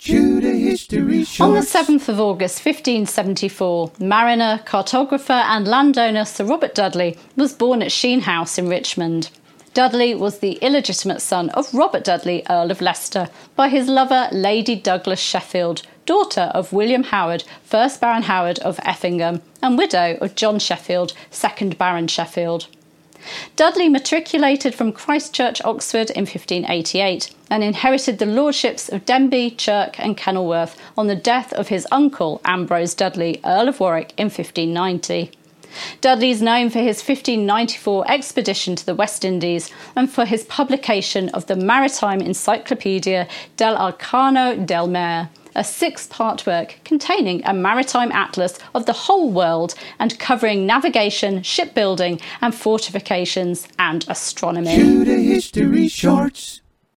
Tudor History. On the 7th of August 1574, mariner, cartographer, and landowner Sir Robert Dudley was born at Sheen House in Richmond. Dudley was the illegitimate son of Robert Dudley, Earl of Leicester, by his lover Lady Douglas Sheffield, daughter of William Howard, 1st Baron Howard of Effingham, and widow of John Sheffield, 2nd Baron Sheffield. Dudley matriculated from Christ Church, Oxford in 1588 and inherited the lordships of Denbigh, Chirk, and Kenilworth on the death of his uncle Ambrose Dudley, Earl of Warwick, in 1590. Dudley is known for his 1594 expedition to the West Indies and for his publication of the Maritime Encyclopedia del Arcano del Mare, a six part work containing a maritime atlas of the whole world and covering navigation, shipbuilding, and fortifications and astronomy. History Shorts.